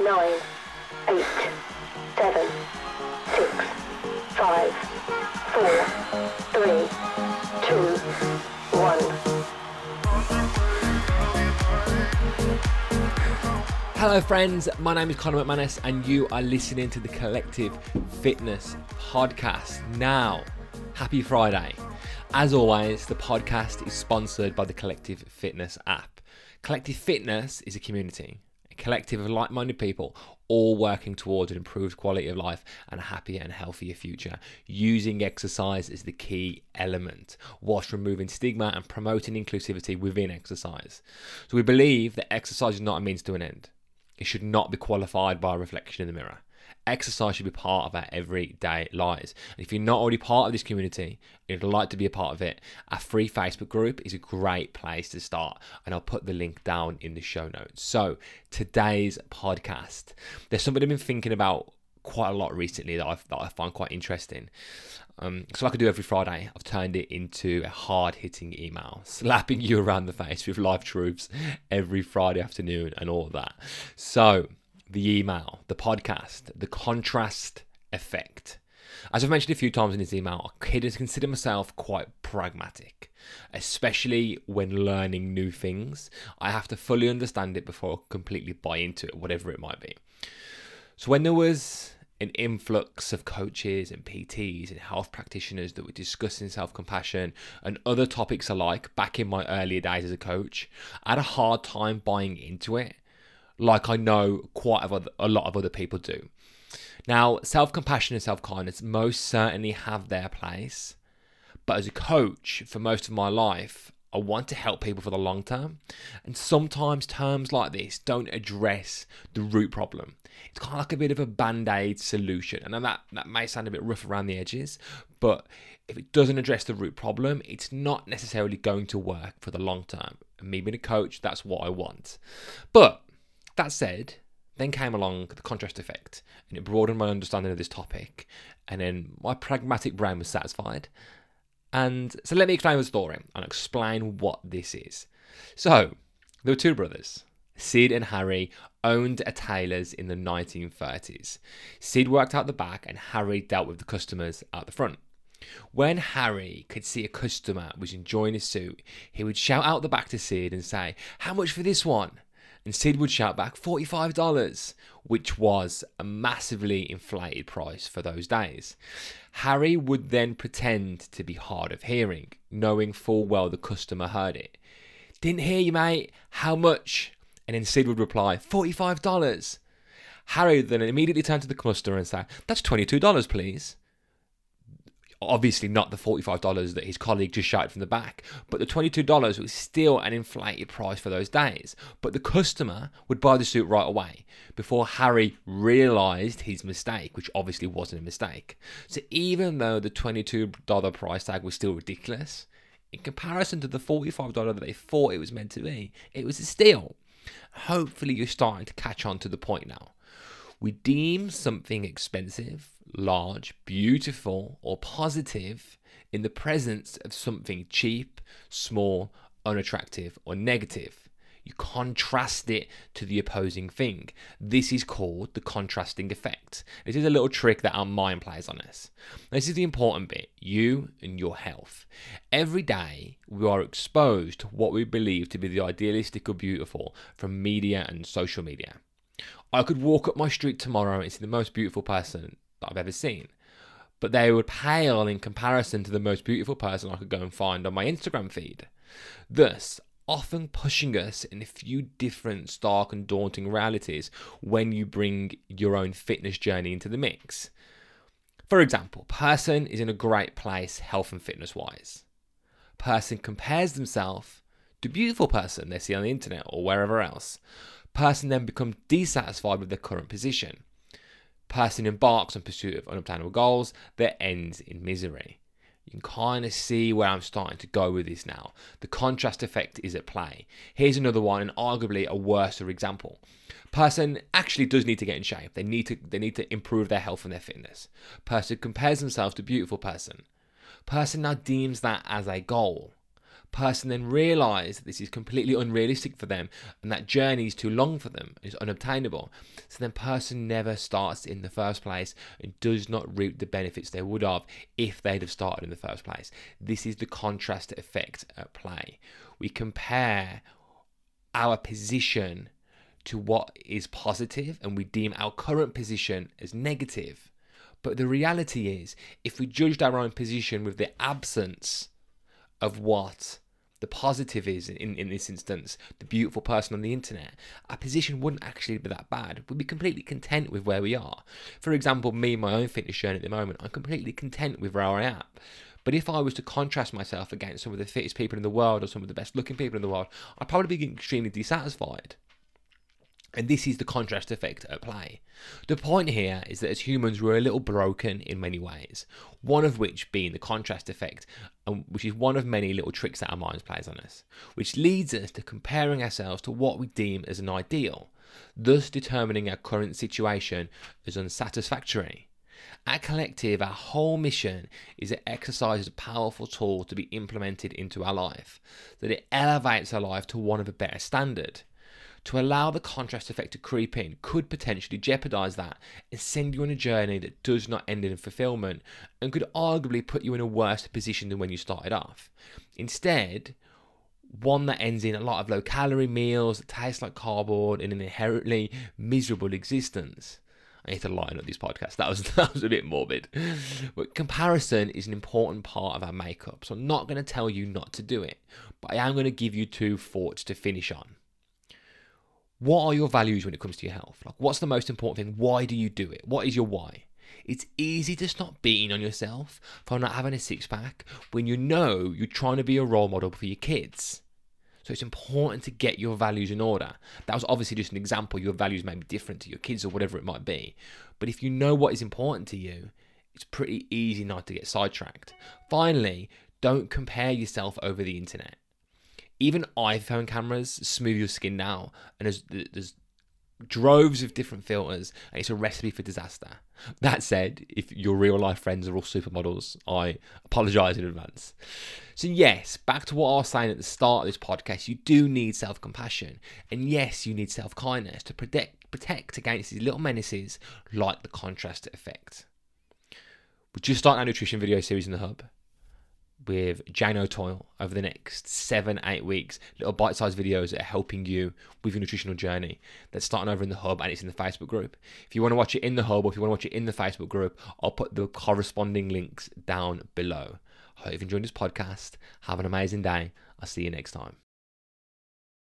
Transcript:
nine, eight, seven, six, five, four, three, two, one. Hello, friends. My name is Connor McManus, and you are listening to the Collective Fitness Podcast. Now, happy Friday. As always, the podcast is sponsored by the Collective Fitness app. Collective Fitness is a community, collective of like minded people all working towards an improved quality of life and a happier and healthier future. Using exercise as the key element, whilst removing stigma and promoting inclusivity within exercise. So, we believe that exercise is not a means to an end. It should not be qualified by a reflection in the mirror. Exercise should be part of our everyday lives. And if you're not already part of this community, you'd like to be a part of it, our free Facebook group is a great place to start. And I'll put the link down in the show notes. So, today's podcast, there's something I've been thinking about quite a lot recently that, I've, that I find quite interesting. Um, so like I do every Friday, I've turned it into a hard-hitting email, slapping you around the face with live truths every Friday afternoon and all that. So the email, the podcast, the contrast effect. As I've mentioned a few times in this email, I consider myself quite pragmatic, especially when learning new things. I have to fully understand it before I completely buy into it, whatever it might be. So when there was an influx of coaches and PTs and health practitioners that were discussing self compassion and other topics alike back in my earlier days as a coach, I had a hard time buying into it, like I know quite a lot of other people do. Now, self compassion and self kindness most certainly have their place, but as a coach for most of my life, I want to help people for the long term. And sometimes terms like this don't address the root problem. It's kind of like a bit of a band aid solution. And that, that may sound a bit rough around the edges, but if it doesn't address the root problem, it's not necessarily going to work for the long term. And me being a coach, that's what I want. But that said, then came along the contrast effect and it broadened my understanding of this topic. And then my pragmatic brain was satisfied and so let me explain the story and explain what this is. So, there were two brothers. Sid and Harry owned a tailor's in the 1930s. Sid worked out the back and Harry dealt with the customers at the front. When Harry could see a customer was enjoying his suit, he would shout out the back to Sid and say, How much for this one? And Sid would shout back, $45, which was a massively inflated price for those days. Harry would then pretend to be hard of hearing, knowing full well the customer heard it. Didn't hear you, mate. How much? And then Sid would reply, $45. Harry then immediately turned to the customer and say, That's $22, please obviously not the $45 that his colleague just shouted from the back, but the $22 was still an inflated price for those days. But the customer would buy the suit right away before Harry realized his mistake, which obviously wasn't a mistake. So even though the $22 price tag was still ridiculous, in comparison to the $45 that they thought it was meant to be, it was a steal. Hopefully, you're starting to catch on to the point now. We deem something expensive large, beautiful, or positive in the presence of something cheap, small, unattractive, or negative. You contrast it to the opposing thing. This is called the contrasting effect. This is a little trick that our mind plays on us. This is the important bit you and your health. Every day, we are exposed to what we believe to be the idealistic or beautiful from media and social media. I could walk up my street tomorrow and see the most beautiful person that I've ever seen. But they would pale in comparison to the most beautiful person I could go and find on my Instagram feed. Thus, often pushing us in a few different stark and daunting realities when you bring your own fitness journey into the mix. For example, person is in a great place health and fitness wise. Person compares themselves to beautiful person they see on the internet or wherever else. Person then becomes dissatisfied with their current position person embarks on pursuit of unobtainable goals that ends in misery. You can kind of see where I'm starting to go with this now. The contrast effect is at play. Here's another one, and arguably a worse example. Person actually does need to get in shape. They need to they need to improve their health and their fitness. Person compares themselves to beautiful person. Person now deems that as a goal. Person then realise that this is completely unrealistic for them and that journey is too long for them, is unobtainable. So then person never starts in the first place and does not reap the benefits they would have if they'd have started in the first place. This is the contrast effect at play. We compare our position to what is positive and we deem our current position as negative. But the reality is, if we judged our own position with the absence of what the positive is in, in this instance, the beautiful person on the internet, our position wouldn't actually be that bad. We'd be completely content with where we are. For example, me, my own fitness journey at the moment, I'm completely content with where I am. But if I was to contrast myself against some of the fittest people in the world or some of the best looking people in the world, I'd probably be extremely dissatisfied. And this is the contrast effect at play. The point here is that as humans, we're a little broken in many ways, one of which being the contrast effect, which is one of many little tricks that our minds plays on us, which leads us to comparing ourselves to what we deem as an ideal, thus determining our current situation as unsatisfactory. At Collective, our whole mission is to exercise a powerful tool to be implemented into our life, that it elevates our life to one of a better standard to allow the contrast effect to creep in could potentially jeopardize that and send you on a journey that does not end in fulfillment and could arguably put you in a worse position than when you started off. Instead, one that ends in a lot of low calorie meals that taste like cardboard and an inherently miserable existence. I need to line up this podcast. That was that was a bit morbid. But comparison is an important part of our makeup. So I'm not going to tell you not to do it, but I am going to give you two thoughts to finish on what are your values when it comes to your health? Like, what's the most important thing? Why do you do it? What is your why? It's easy to stop beating on yourself for not having a six pack when you know you're trying to be a role model for your kids. So it's important to get your values in order. That was obviously just an example. Your values may be different to your kids or whatever it might be. But if you know what is important to you, it's pretty easy not to get sidetracked. Finally, don't compare yourself over the internet even iPhone cameras smooth your skin now, and there's there's droves of different filters, and it's a recipe for disaster. That said, if your real life friends are all supermodels, I apologize in advance. So, yes, back to what I was saying at the start of this podcast, you do need self compassion, and yes, you need self kindness to protect, protect against these little menaces like the contrast effect. We're just starting our nutrition video series in the hub with Jane O'Toole over the next seven, eight weeks. Little bite sized videos that are helping you with your nutritional journey. That's starting over in the hub and it's in the Facebook group. If you want to watch it in the hub or if you want to watch it in the Facebook group, I'll put the corresponding links down below. I hope you've enjoyed this podcast. Have an amazing day. I'll see you next time.